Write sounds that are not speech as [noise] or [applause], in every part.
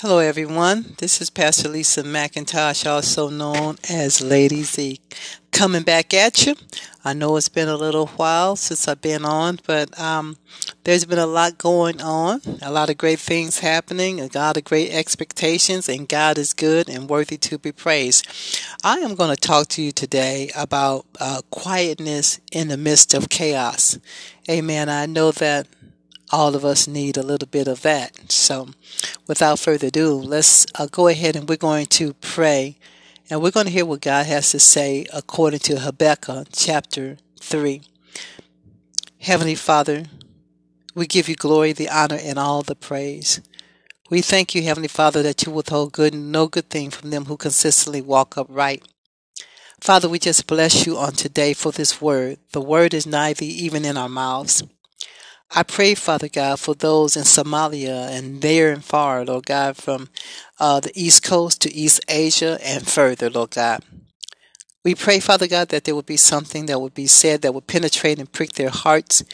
Hello, everyone. This is Pastor Lisa McIntosh, also known as Lady Z, coming back at you. I know it's been a little while since I've been on, but um, there's been a lot going on, a lot of great things happening, a lot of great expectations, and God is good and worthy to be praised. I am going to talk to you today about uh, quietness in the midst of chaos. Amen. I know that all of us need a little bit of that. So, without further ado, let's uh, go ahead and we're going to pray. And we're going to hear what God has to say according to Habakkuk chapter 3. Heavenly Father, we give you glory, the honor, and all the praise. We thank you, Heavenly Father, that you withhold good and no good thing from them who consistently walk upright. Father, we just bless you on today for this word. The word is nigh thee, even in our mouths. I pray, Father God, for those in Somalia and there and far, Lord God, from uh, the East Coast to East Asia and further, Lord God. We pray, Father God, that there would be something that would be said that would penetrate and prick their hearts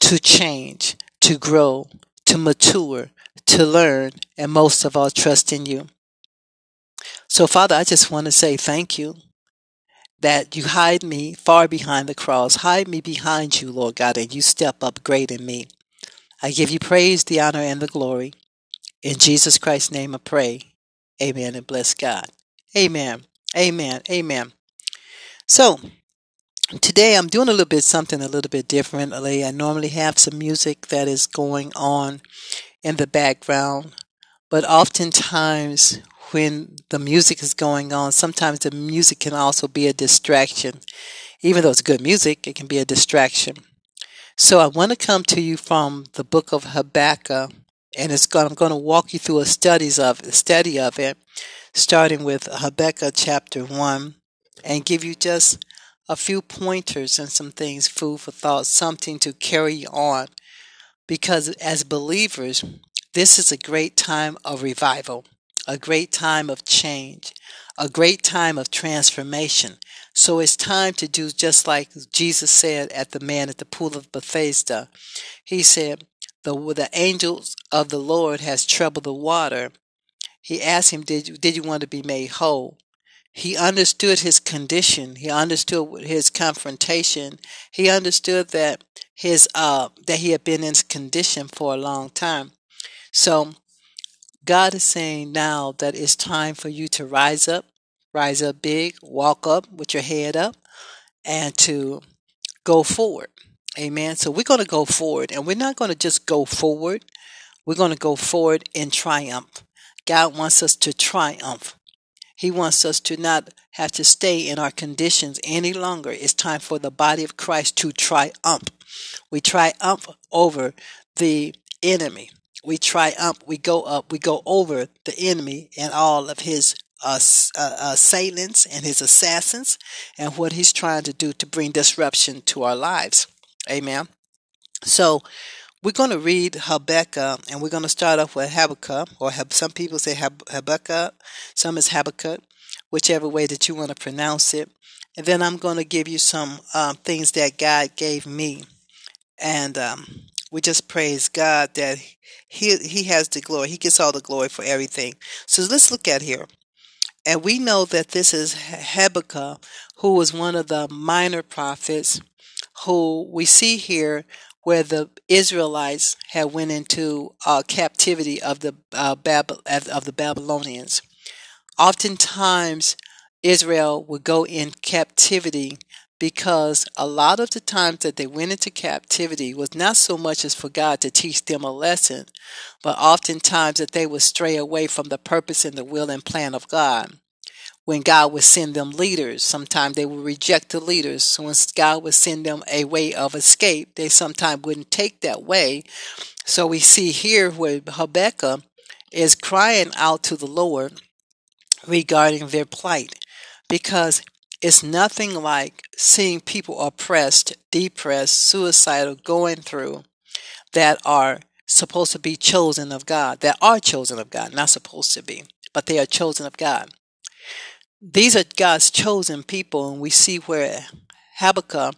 to change, to grow, to mature, to learn, and most of all, trust in you. So, Father, I just want to say thank you that you hide me far behind the cross. Hide me behind you, Lord God, and you step up great in me. I give you praise, the honor, and the glory. In Jesus Christ's name I pray. Amen and bless God. Amen. Amen. Amen. So, today I'm doing a little bit something a little bit differently. I normally have some music that is going on in the background, but oftentimes when the music is going on, sometimes the music can also be a distraction. Even though it's good music, it can be a distraction. So I want to come to you from the book of Habakkuk, and it's going, I'm going to walk you through a studies of a study of it, starting with Habakkuk chapter one, and give you just a few pointers and some things, food for thought, something to carry on. Because as believers, this is a great time of revival a great time of change, a great time of transformation. So it's time to do just like Jesus said at the man at the pool of Bethesda. He said, the, the angels of the Lord has troubled the water. He asked him, did you, did you want to be made whole? He understood his condition. He understood his confrontation. He understood that his uh that he had been in this condition for a long time. So God is saying now that it's time for you to rise up, rise up big, walk up with your head up, and to go forward. Amen. So we're going to go forward, and we're not going to just go forward. We're going to go forward in triumph. God wants us to triumph. He wants us to not have to stay in our conditions any longer. It's time for the body of Christ to triumph. We triumph over the enemy we triumph, we go up, we go over the enemy and all of his uh, uh, assailants and his assassins and what he's trying to do to bring disruption to our lives. Amen. So we're going to read Habakkuk and we're going to start off with Habakkuk, or some people say Habakkuk, some is Habakkuk, whichever way that you want to pronounce it. And then I'm going to give you some um, things that God gave me. And um, we just praise God that he he has the glory. He gets all the glory for everything. So let's look at here. And we know that this is Habakkuk, who was one of the minor prophets who we see here where the Israelites had went into uh, captivity of the uh, Bab- of the Babylonians. Oftentimes, Israel would go in captivity because a lot of the times that they went into captivity was not so much as for God to teach them a lesson, but oftentimes that they would stray away from the purpose and the will and plan of God. When God would send them leaders, sometimes they would reject the leaders. So when God would send them a way of escape, they sometimes wouldn't take that way. So we see here where Habakkuk is crying out to the Lord regarding their plight because it's nothing like seeing people oppressed, depressed, suicidal, going through that are supposed to be chosen of God, that are chosen of God, not supposed to be, but they are chosen of God. These are God's chosen people, and we see where Habakkuk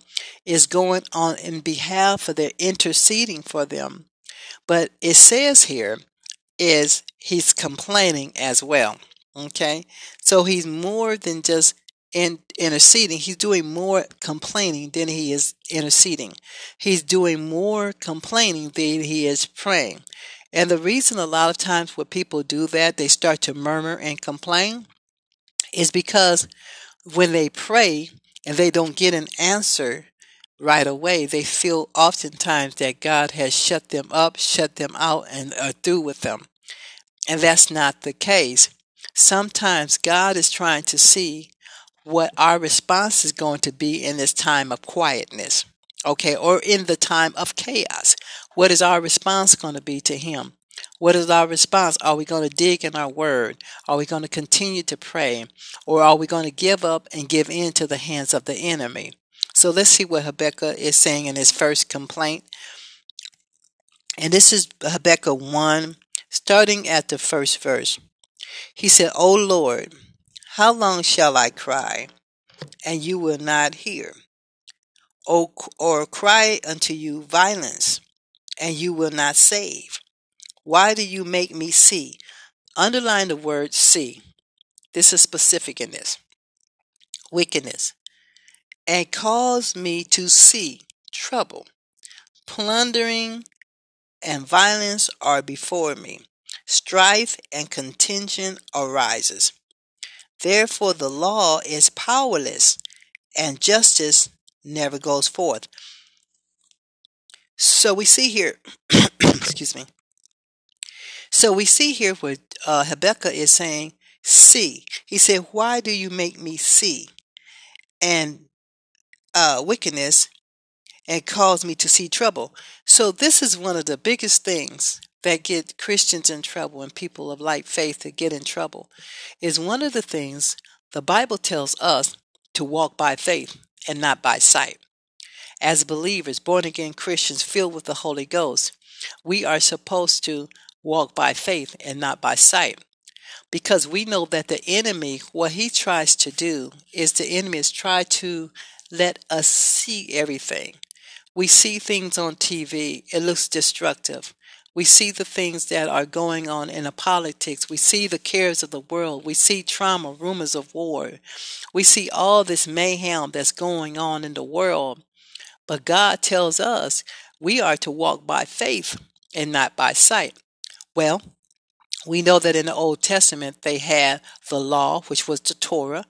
is going on in behalf of their interceding for them. But it says here is he's complaining as well. Okay? So he's more than just in interceding. He's doing more complaining than he is interceding. He's doing more complaining than he is praying. And the reason a lot of times when people do that, they start to murmur and complain, is because when they pray and they don't get an answer right away, they feel oftentimes that God has shut them up, shut them out, and are through with them. And that's not the case. Sometimes God is trying to see what our response is going to be in this time of quietness, okay, or in the time of chaos. What is our response going to be to Him? What is our response? Are we going to dig in our word? Are we going to continue to pray? Or are we going to give up and give in to the hands of the enemy? So let's see what Habakkuk is saying in his first complaint. And this is Habakkuk 1, starting at the first verse. He said, O Lord, how long shall I cry, and you will not hear? O, or cry unto you violence, and you will not save? Why do you make me see? Underline the word see. This is specific in this. Wickedness. And cause me to see trouble. Plundering and violence are before me. Strife and contention arises. Therefore, the law is powerless and justice never goes forth. So we see here, [coughs] excuse me. So we see here where uh, Habakkuk is saying, See. He said, Why do you make me see? And uh, wickedness and cause me to see trouble. So this is one of the biggest things that get Christians in trouble and people of light faith to get in trouble is one of the things the Bible tells us to walk by faith and not by sight. As believers, born again Christians filled with the Holy Ghost, we are supposed to walk by faith and not by sight. Because we know that the enemy, what he tries to do is the enemy is try to let us see everything. We see things on TV, it looks destructive. We see the things that are going on in the politics. We see the cares of the world. We see trauma, rumors of war. We see all this mayhem that's going on in the world. But God tells us we are to walk by faith and not by sight. Well, we know that in the Old Testament they had the law, which was the Torah,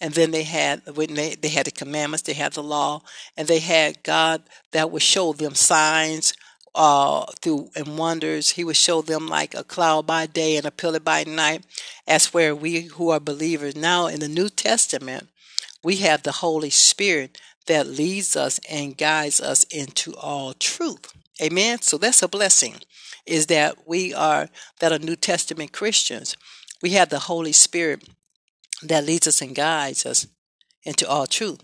and then they had when they, they had the commandments, they had the law, and they had God that would show them signs, uh, through and wonders. He would show them like a cloud by day and a pillar by night. As where we who are believers now in the New Testament, we have the Holy Spirit that leads us and guides us into all truth. Amen. So that's a blessing. Is that we are that are New Testament Christians. We have the Holy Spirit that leads us and guides us into all truth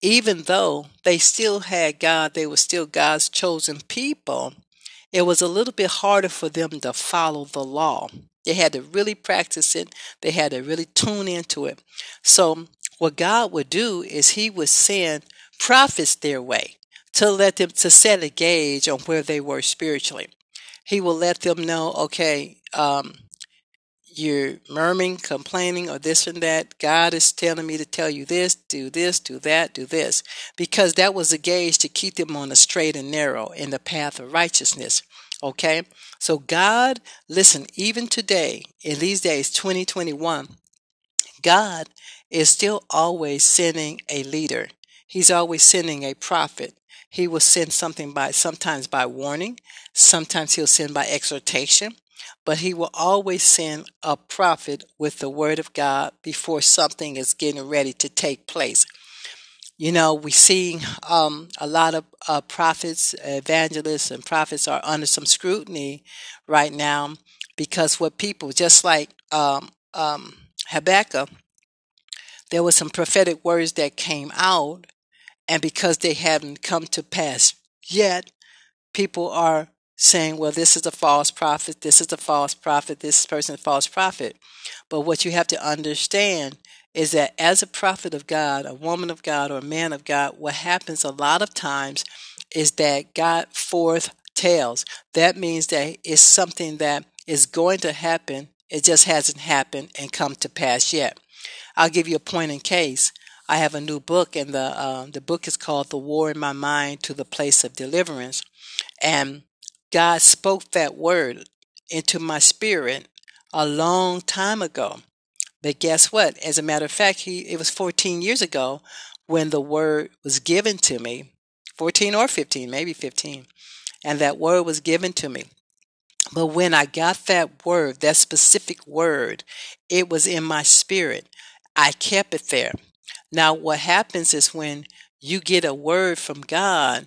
even though they still had God, they were still God's chosen people, it was a little bit harder for them to follow the law. They had to really practice it, they had to really tune into it. So, what God would do is He would send prophets their way to let them to set a gauge on where they were spiritually. He will let them know, okay, um, you're murmuring, complaining, or this and that, God is telling me to tell you this, do this, do that, do this. Because that was a gauge to keep them on the straight and narrow in the path of righteousness. Okay? So, God, listen, even today, in these days, 2021, God is still always sending a leader. He's always sending a prophet. He will send something by sometimes by warning, sometimes he'll send by exhortation, but he will always send a prophet with the word of God before something is getting ready to take place. You know, we see um, a lot of uh, prophets, evangelists, and prophets are under some scrutiny right now because what people, just like um, um, Habakkuk, there were some prophetic words that came out, and because they haven't come to pass yet, people are saying, well, this is a false prophet, this is a false prophet, this person is a false prophet. But what you have to understand is that as a prophet of God, a woman of God, or a man of God, what happens a lot of times is that God forth tails. That means that it's something that is going to happen. It just hasn't happened and come to pass yet. I'll give you a point in case. I have a new book, and the uh, the book is called "The War in My Mind to the Place of Deliverance," and God spoke that word into my spirit a long time ago. But guess what? As a matter of fact, he it was 14 years ago when the word was given to me. 14 or 15, maybe 15. And that word was given to me. But when I got that word, that specific word, it was in my spirit. I kept it there. Now, what happens is when you get a word from God,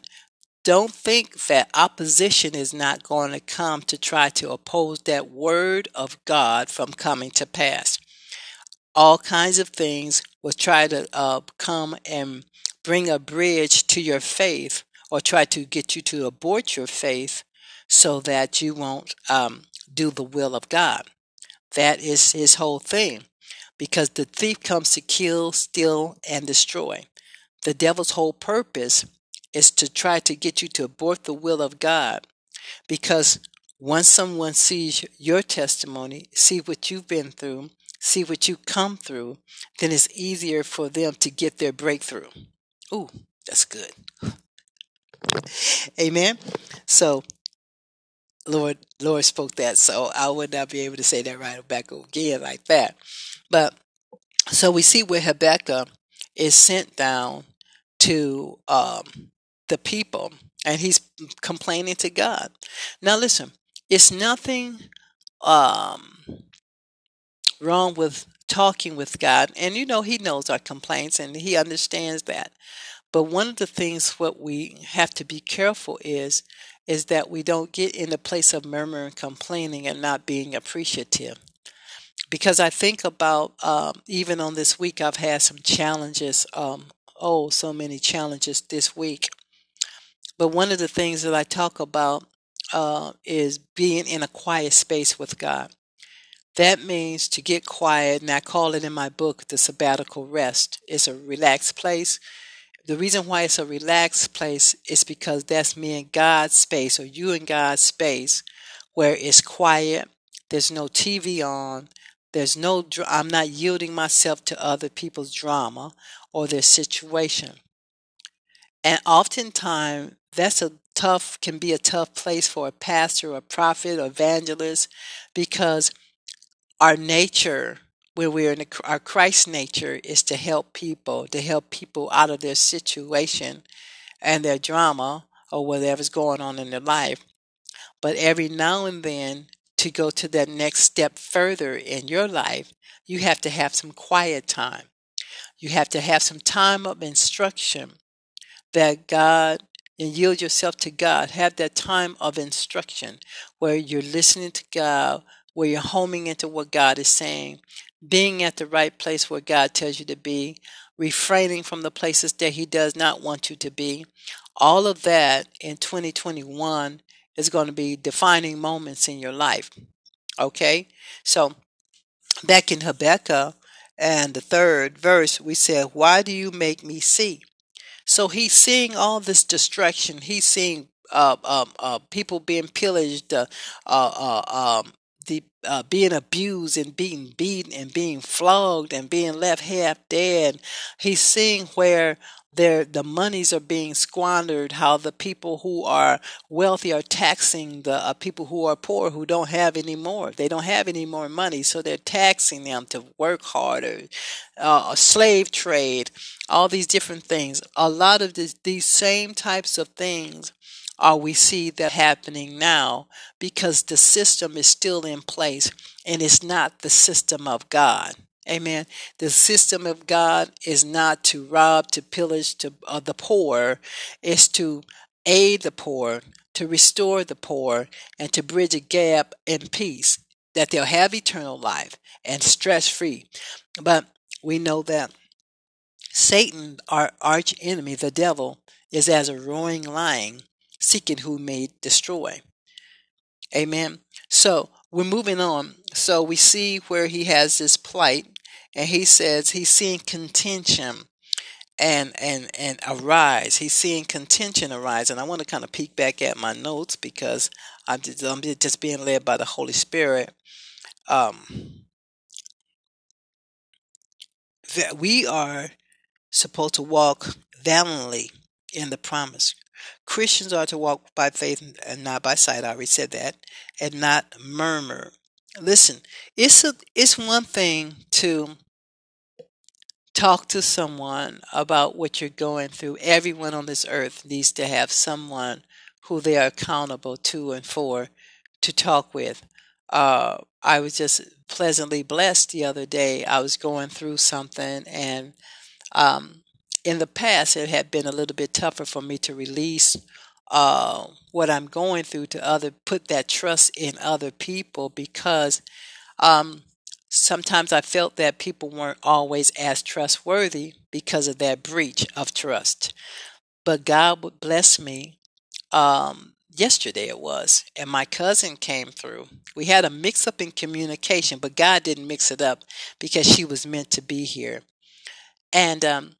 don't think that opposition is not going to come to try to oppose that word of God from coming to pass. All kinds of things will try to uh, come and bring a bridge to your faith or try to get you to abort your faith so that you won't um, do the will of God. That is his whole thing. Because the thief comes to kill, steal, and destroy. The devil's whole purpose is to try to get you to abort the will of God. Because once someone sees your testimony, see what you've been through, see what you come through, then it's easier for them to get their breakthrough. Ooh, that's good. [laughs] Amen. So Lord Lord spoke that, so I would not be able to say that right back again like that. But so we see where Habakkuk is sent down to um, the people, and he's complaining to God. Now, listen, it's nothing um, wrong with talking with God, and you know He knows our complaints, and He understands that. But one of the things what we have to be careful is is that we don't get in the place of murmuring, complaining, and not being appreciative. Because I think about um, even on this week, I've had some challenges. Um, oh, so many challenges this week. But one of the things that I talk about uh, is being in a quiet space with God. That means to get quiet, and I call it in my book the sabbatical rest. It's a relaxed place the reason why it's a relaxed place is because that's me in God's space or you in God's space where it's quiet, there's no TV on, there's no I'm not yielding myself to other people's drama or their situation. And oftentimes that's a tough can be a tough place for a pastor, or a prophet, or evangelist because our nature where we're in our Christ nature is to help people, to help people out of their situation and their drama or whatever's going on in their life. But every now and then, to go to that next step further in your life, you have to have some quiet time. You have to have some time of instruction that God and yield yourself to God. Have that time of instruction where you're listening to God, where you're homing into what God is saying, being at the right place where God tells you to be, refraining from the places that He does not want you to be. All of that in 2021 is going to be defining moments in your life. Okay? So, back in Habakkuk and the third verse, we said, Why do you make me see? So he's seeing all this destruction. He's seeing uh, um, uh, people being pillaged, uh, uh, uh um, the uh, being abused and being beaten and being flogged and being left half dead. He's seeing where their the monies are being squandered. How the people who are wealthy are taxing the uh, people who are poor who don't have any more. They don't have any more money, so they're taxing them to work harder. Uh, slave trade, all these different things. A lot of this, these same types of things are we see that happening now because the system is still in place and it's not the system of God. Amen. The system of God is not to rob, to pillage to uh, the poor. It's to aid the poor, to restore the poor, and to bridge a gap in peace that they'll have eternal life and stress free. But we know that Satan, our arch enemy, the devil, is as a roaring lion seeking who may destroy. Amen. So we're moving on. So we see where he has this plight, and he says he's seeing contention. and and and arise. He's seeing contention arise, and I want to kind of peek back at my notes because I'm just, I'm just being led by the Holy Spirit. Um, that we are supposed to walk valiantly in the promise. Christians are to walk by faith and not by sight. I already said that, and not murmur. Listen, it's a, it's one thing to talk to someone about what you're going through. Everyone on this earth needs to have someone who they are accountable to and for to talk with. Uh, I was just pleasantly blessed the other day. I was going through something, and um, in the past, it had been a little bit tougher for me to release uh, what I'm going through to other, put that trust in other people because um, sometimes I felt that people weren't always as trustworthy because of that breach of trust. But God would bless me. Um, yesterday it was, and my cousin came through. We had a mix up in communication, but God didn't mix it up because she was meant to be here. And um,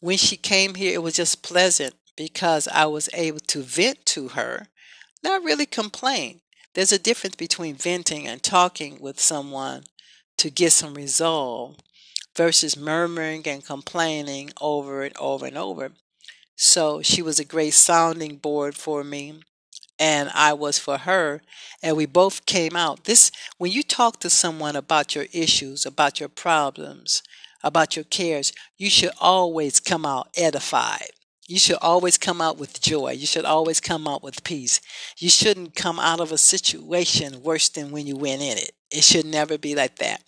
when she came here, it was just pleasant because I was able to vent to her, not really complain. There's a difference between venting and talking with someone to get some resolve versus murmuring and complaining over and over and over. So she was a great sounding board for me and I was for her and we both came out. This when you talk to someone about your issues, about your problems, about your cares, you should always come out edified. You should always come out with joy. You should always come out with peace. You shouldn't come out of a situation worse than when you went in it. It should never be like that.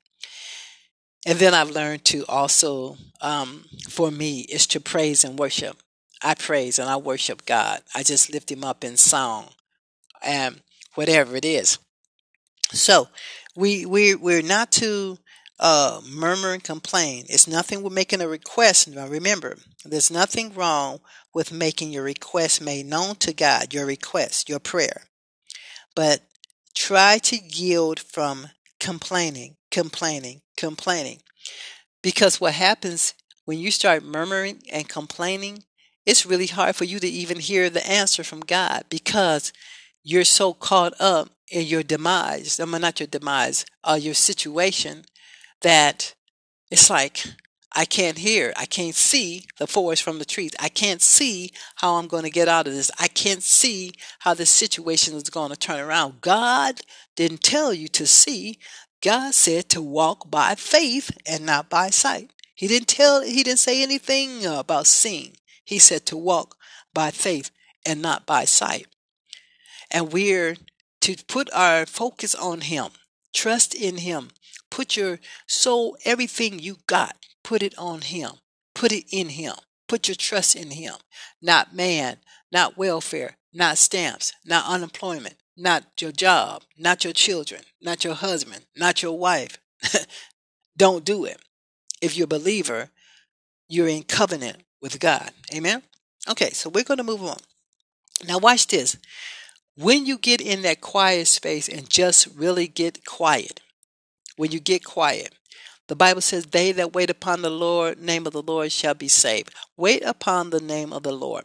And then I've learned to also, um, for me, is to praise and worship. I praise and I worship God. I just lift Him up in song and whatever it is. So we we we're not to uh, murmur and complain. It's nothing with making a request. Now remember, there's nothing wrong with making your request made known to God, your request, your prayer. But try to yield from complaining, complaining, complaining. Because what happens when you start murmuring and complaining, it's really hard for you to even hear the answer from God because you're so caught up in your demise. I mean, not your demise, uh, your situation that it's like I can't hear, I can't see the forest from the trees. I can't see how I'm going to get out of this. I can't see how this situation is going to turn around. God didn't tell you to see. God said to walk by faith and not by sight. He didn't tell he didn't say anything about seeing. He said to walk by faith and not by sight. And we're to put our focus on him. Trust in him. Put your soul, everything you got, put it on Him. Put it in Him. Put your trust in Him. Not man, not welfare, not stamps, not unemployment, not your job, not your children, not your husband, not your wife. [laughs] Don't do it. If you're a believer, you're in covenant with God. Amen? Okay, so we're going to move on. Now, watch this. When you get in that quiet space and just really get quiet, when you get quiet. The Bible says, They that wait upon the Lord, name of the Lord shall be saved. Wait upon the name of the Lord.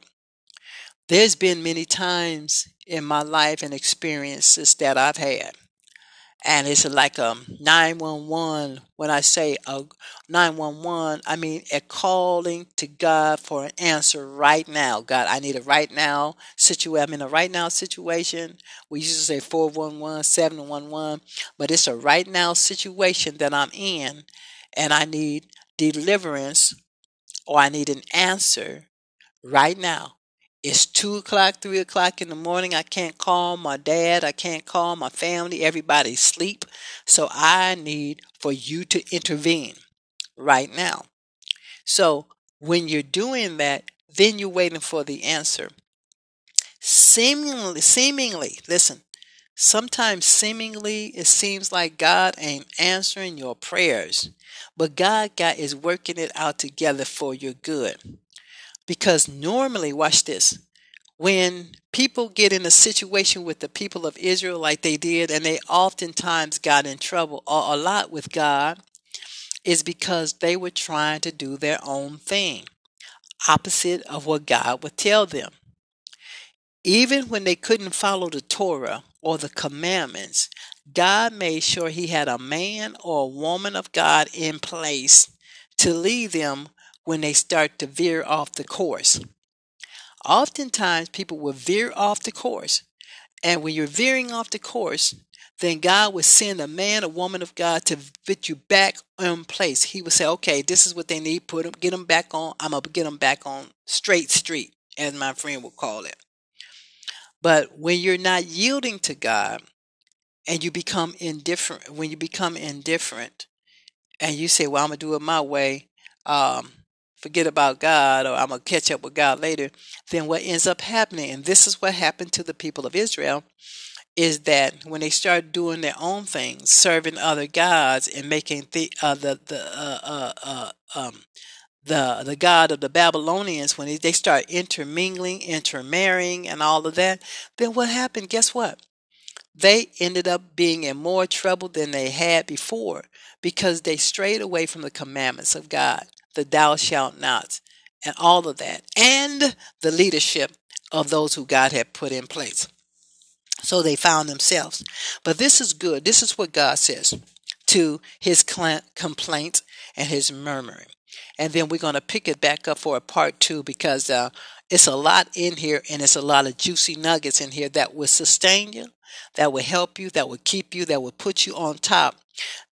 There's been many times in my life and experiences that I've had and it's like um, a 911 when i say a 911 i mean a calling to god for an answer right now. God i need a right now situation i'm in a right now situation. We used to say 411 711 but it's a right now situation that i'm in and i need deliverance or i need an answer right now it's two o'clock, three o'clock in the morning. I can't call my dad. I can't call my family. Everybody's asleep. So I need for you to intervene right now. So when you're doing that, then you're waiting for the answer. Seemingly, seemingly, listen, sometimes seemingly it seems like God ain't answering your prayers, but God got is working it out together for your good. Because normally, watch this, when people get in a situation with the people of Israel like they did, and they oftentimes got in trouble or a lot with God, is because they were trying to do their own thing. opposite of what God would tell them. Even when they couldn't follow the Torah or the commandments, God made sure He had a man or a woman of God in place to lead them when they start to veer off the course. Oftentimes, people will veer off the course. And when you're veering off the course, then God would send a man or woman of God to put you back in place. He would say, okay, this is what they need. Put them, get them back on. I'm going to get them back on straight street, as my friend would call it. But when you're not yielding to God and you become indifferent, when you become indifferent and you say, well, I'm going to do it my way, um, forget about God or I'm going to catch up with God later, then what ends up happening, and this is what happened to the people of Israel, is that when they start doing their own things, serving other gods and making the uh, the the uh, uh, uh, um, the the god of the Babylonians, when they start intermingling, intermarrying, and all of that, then what happened? Guess what? They ended up being in more trouble than they had before because they strayed away from the commandments of God, the "Thou shalt not," and all of that, and the leadership of those who God had put in place. So they found themselves. But this is good. This is what God says to his complaints and his murmuring. And then we're going to pick it back up for a part two because uh, it's a lot in here and it's a lot of juicy nuggets in here that will sustain you, that will help you, that will keep you, that will put you on top.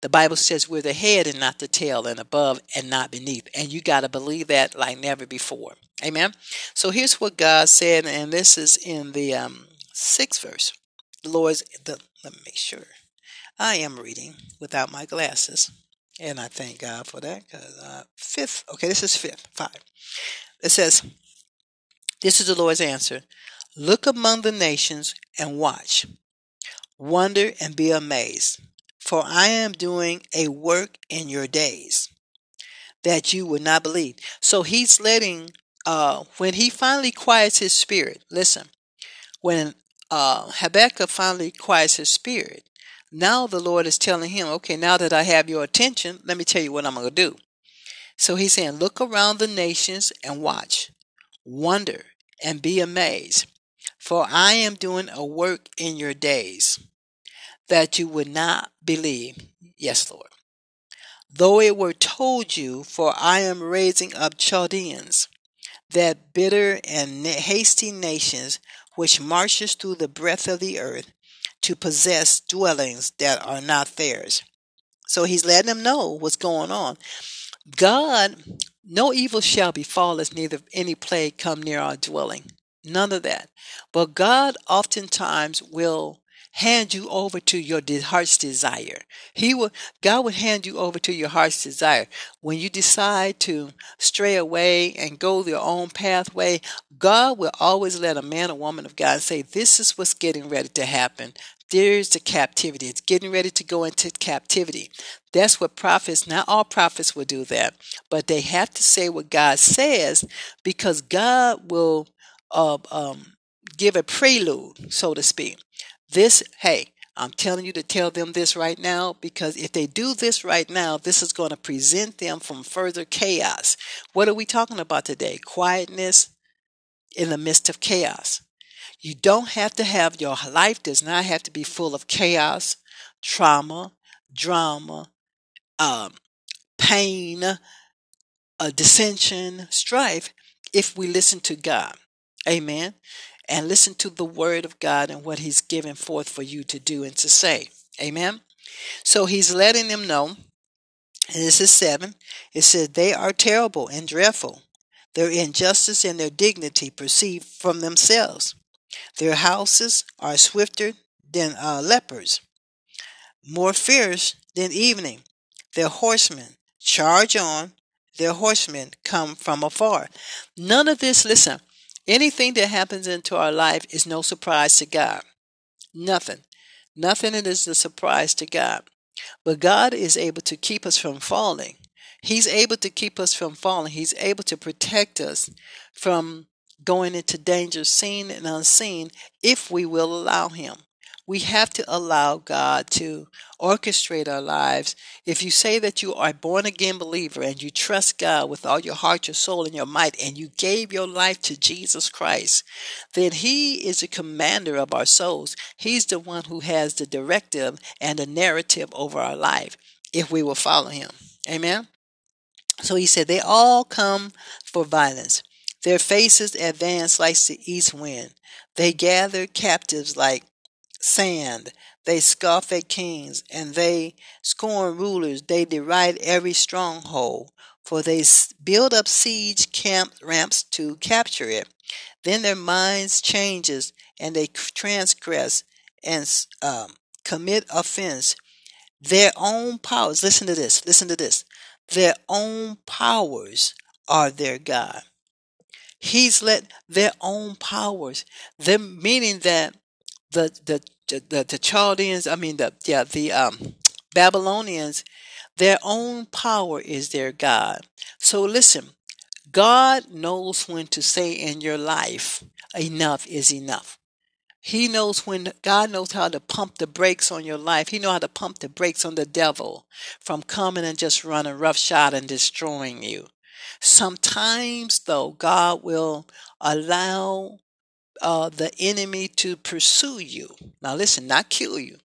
The Bible says we're the head and not the tail, and above and not beneath. And you got to believe that like never before. Amen. So here's what God said, and this is in the um, sixth verse. The Lord's, the, let me make sure. I am reading without my glasses. And I thank God for that because uh, fifth, okay, this is fifth, five. It says, This is the Lord's answer Look among the nations and watch, wonder and be amazed, for I am doing a work in your days that you would not believe. So he's letting, uh, when he finally quiets his spirit, listen, when uh, Habakkuk finally quiets his spirit, now the Lord is telling him, okay, now that I have your attention, let me tell you what I'm going to do. So he's saying, look around the nations and watch, wonder, and be amazed. For I am doing a work in your days that you would not believe. Yes, Lord. Though it were told you, for I am raising up Chaldeans, that bitter and hasty nations which marches through the breadth of the earth, to possess dwellings that are not theirs. So he's letting them know what's going on. God, no evil shall befall us, neither any plague come near our dwelling. None of that. But God oftentimes will hand you over to your heart's desire. He will, God will hand you over to your heart's desire. When you decide to stray away and go your own pathway, God will always let a man or woman of God say, This is what's getting ready to happen. There's the captivity. It's getting ready to go into captivity. That's what prophets, not all prophets will do that, but they have to say what God says because God will uh, um, give a prelude, so to speak. This, hey, I'm telling you to tell them this right now because if they do this right now, this is going to present them from further chaos. What are we talking about today? Quietness in the midst of chaos. You don't have to have your life does not have to be full of chaos, trauma, drama, um, pain, a dissension, strife if we listen to God. Amen and listen to the word of God and what he's given forth for you to do and to say. Amen. So he's letting them know, and this is seven, it says, they are terrible and dreadful. Their injustice and their dignity proceed from themselves. Their houses are swifter than uh, lepers, more fierce than evening. Their horsemen charge on, their horsemen come from afar. None of this, listen, Anything that happens into our life is no surprise to God. Nothing. Nothing is a surprise to God. But God is able to keep us from falling. He's able to keep us from falling. He's able to protect us from going into danger seen and unseen if we will allow Him. We have to allow God to orchestrate our lives. If you say that you are a born again believer and you trust God with all your heart, your soul, and your might, and you gave your life to Jesus Christ, then He is the commander of our souls. He's the one who has the directive and the narrative over our life if we will follow Him. Amen. So He said, They all come for violence. Their faces advance like the east wind. They gather captives like sand. They scoff at kings, and they scorn rulers. They deride every stronghold, for they build up siege camp ramps to capture it. Then their minds changes, and they transgress and um, commit offense. Their own powers. Listen to this. Listen to this. Their own powers are their God. He's let their own powers. Them meaning that the the the, the Chaldeans, I mean the yeah, the um, Babylonians, their own power is their God. So listen, God knows when to say in your life, enough is enough. He knows when God knows how to pump the brakes on your life. He knows how to pump the brakes on the devil from coming and just running roughshod and destroying you. Sometimes though, God will allow uh, the enemy to pursue you. Now, listen, not kill you,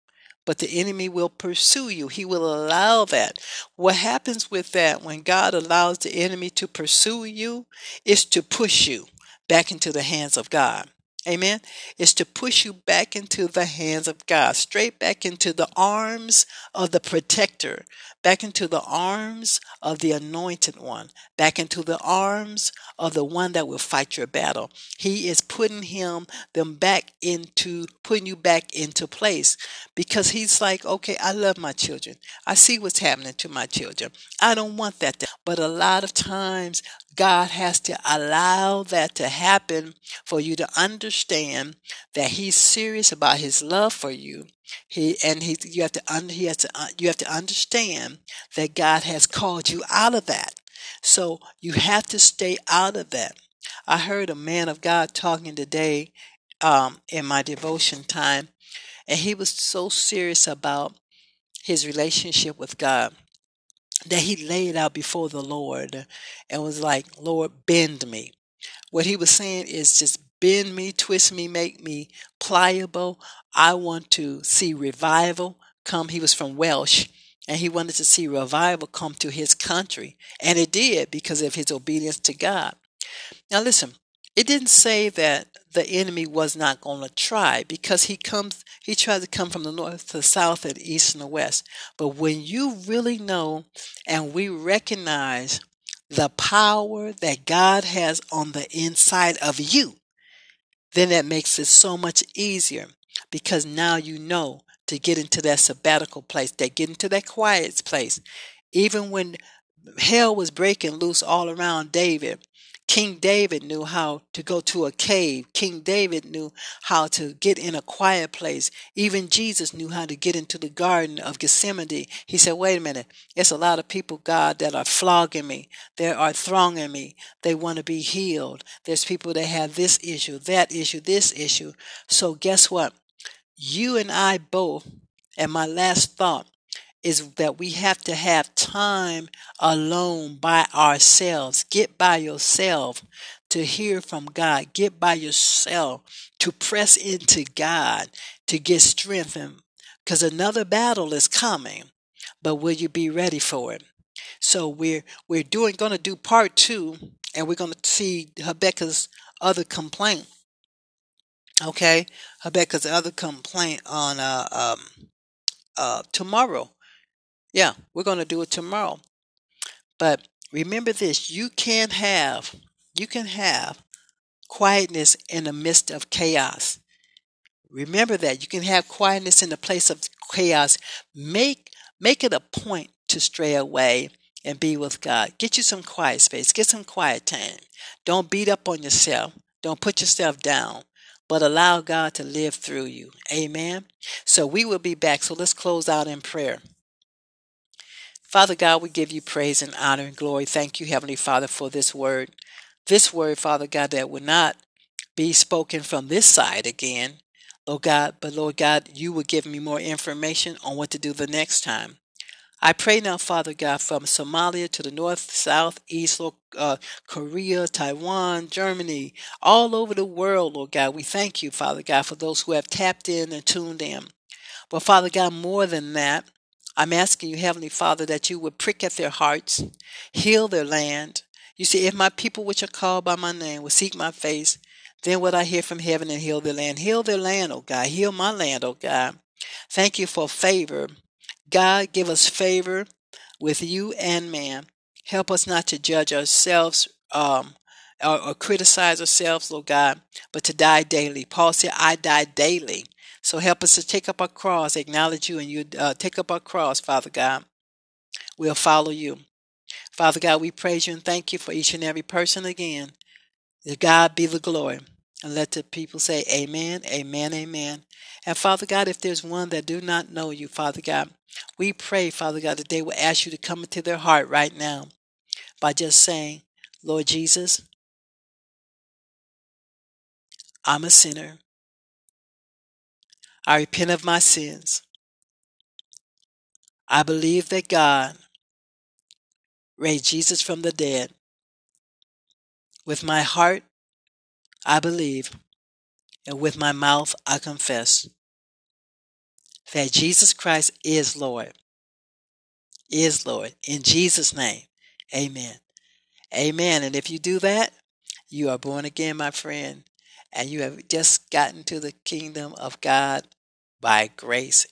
but the enemy will pursue you. He will allow that. What happens with that when God allows the enemy to pursue you is to push you back into the hands of God. Amen. Is to push you back into the hands of God, straight back into the arms of the protector, back into the arms of the anointed one, back into the arms of the one that will fight your battle. He is putting him them back into putting you back into place because he's like, okay, I love my children. I see what's happening to my children. I don't want that. To, but a lot of times God has to allow that to happen for you to understand that He's serious about His love for you. He and he you have to un, he has to uh, you have to understand that God has called you out of that. So you have to stay out of that. I heard a man of God talking today um, in my devotion time, and he was so serious about his relationship with God that he laid out before the Lord and was like, Lord, bend me. What he was saying is just bend me, twist me, make me pliable. I want to see revival come. He was from Welsh and he wanted to see revival come to his country. And it did because of his obedience to God. Now, listen, it didn't say that the enemy was not going to try because he comes he tries to come from the north to the south and east and the west but when you really know and we recognize the power that god has on the inside of you then that makes it so much easier because now you know to get into that sabbatical place that get into that quiet place. Even when hell was breaking loose all around david King David knew how to go to a cave. King David knew how to get in a quiet place. Even Jesus knew how to get into the garden of Gethsemane. He said, Wait a minute, it's a lot of people, God, that are flogging me. They are thronging me. They want to be healed. There's people that have this issue, that issue, this issue. So, guess what? You and I both, and my last thought, is that we have to have time alone by ourselves. Get by yourself to hear from God. Get by yourself to press into God to get strengthened because another battle is coming. But will you be ready for it? So we're we're doing going to do part 2 and we're going to see Habakkuk's other complaint. Okay? Habakkuk's other complaint on uh um uh tomorrow yeah, we're going to do it tomorrow. But remember this, you can have you can have quietness in the midst of chaos. Remember that you can have quietness in the place of chaos. Make make it a point to stray away and be with God. Get you some quiet space. Get some quiet time. Don't beat up on yourself. Don't put yourself down, but allow God to live through you. Amen. So we will be back. So let's close out in prayer. Father God, we give you praise and honor and glory. Thank you, Heavenly Father, for this word. This word, Father God, that will not be spoken from this side again, Lord God, but Lord God, you will give me more information on what to do the next time. I pray now, Father God, from Somalia to the north, south, east, uh, Korea, Taiwan, Germany, all over the world, Lord God. We thank you, Father God, for those who have tapped in and tuned in. But Father God, more than that, I'm asking you, Heavenly Father, that you would prick at their hearts, heal their land. You see, if my people which are called by my name will seek my face, then would I hear from heaven and heal their land. Heal their land, oh God. Heal my land, oh God. Thank you for favor God, give us favor with you and man. Help us not to judge ourselves um, or, or criticize ourselves, Lord God, but to die daily. Paul said, I die daily. So help us to take up our cross, acknowledge you, and you uh, take up our cross, Father God. We'll follow you. Father God, we praise you and thank you for each and every person again. God be the glory. And let the people say, Amen, Amen, Amen. And Father God, if there's one that do not know you, Father God, we pray, Father God, that they will ask you to come into their heart right now by just saying, Lord Jesus, I'm a sinner. I repent of my sins. I believe that God raised Jesus from the dead. With my heart, I believe, and with my mouth, I confess that Jesus Christ is Lord. Is Lord. In Jesus' name, amen. Amen. And if you do that, you are born again, my friend, and you have just gotten to the kingdom of God by grace.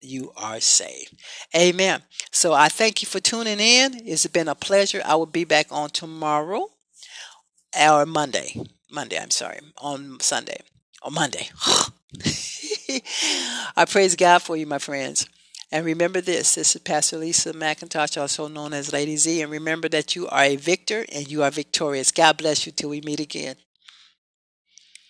You are saved. Amen. So I thank you for tuning in. It's been a pleasure. I will be back on tomorrow or Monday. Monday, I'm sorry, on Sunday. On Monday. [laughs] I praise God for you, my friends. And remember this this is Pastor Lisa McIntosh, also known as Lady Z. And remember that you are a victor and you are victorious. God bless you till we meet again.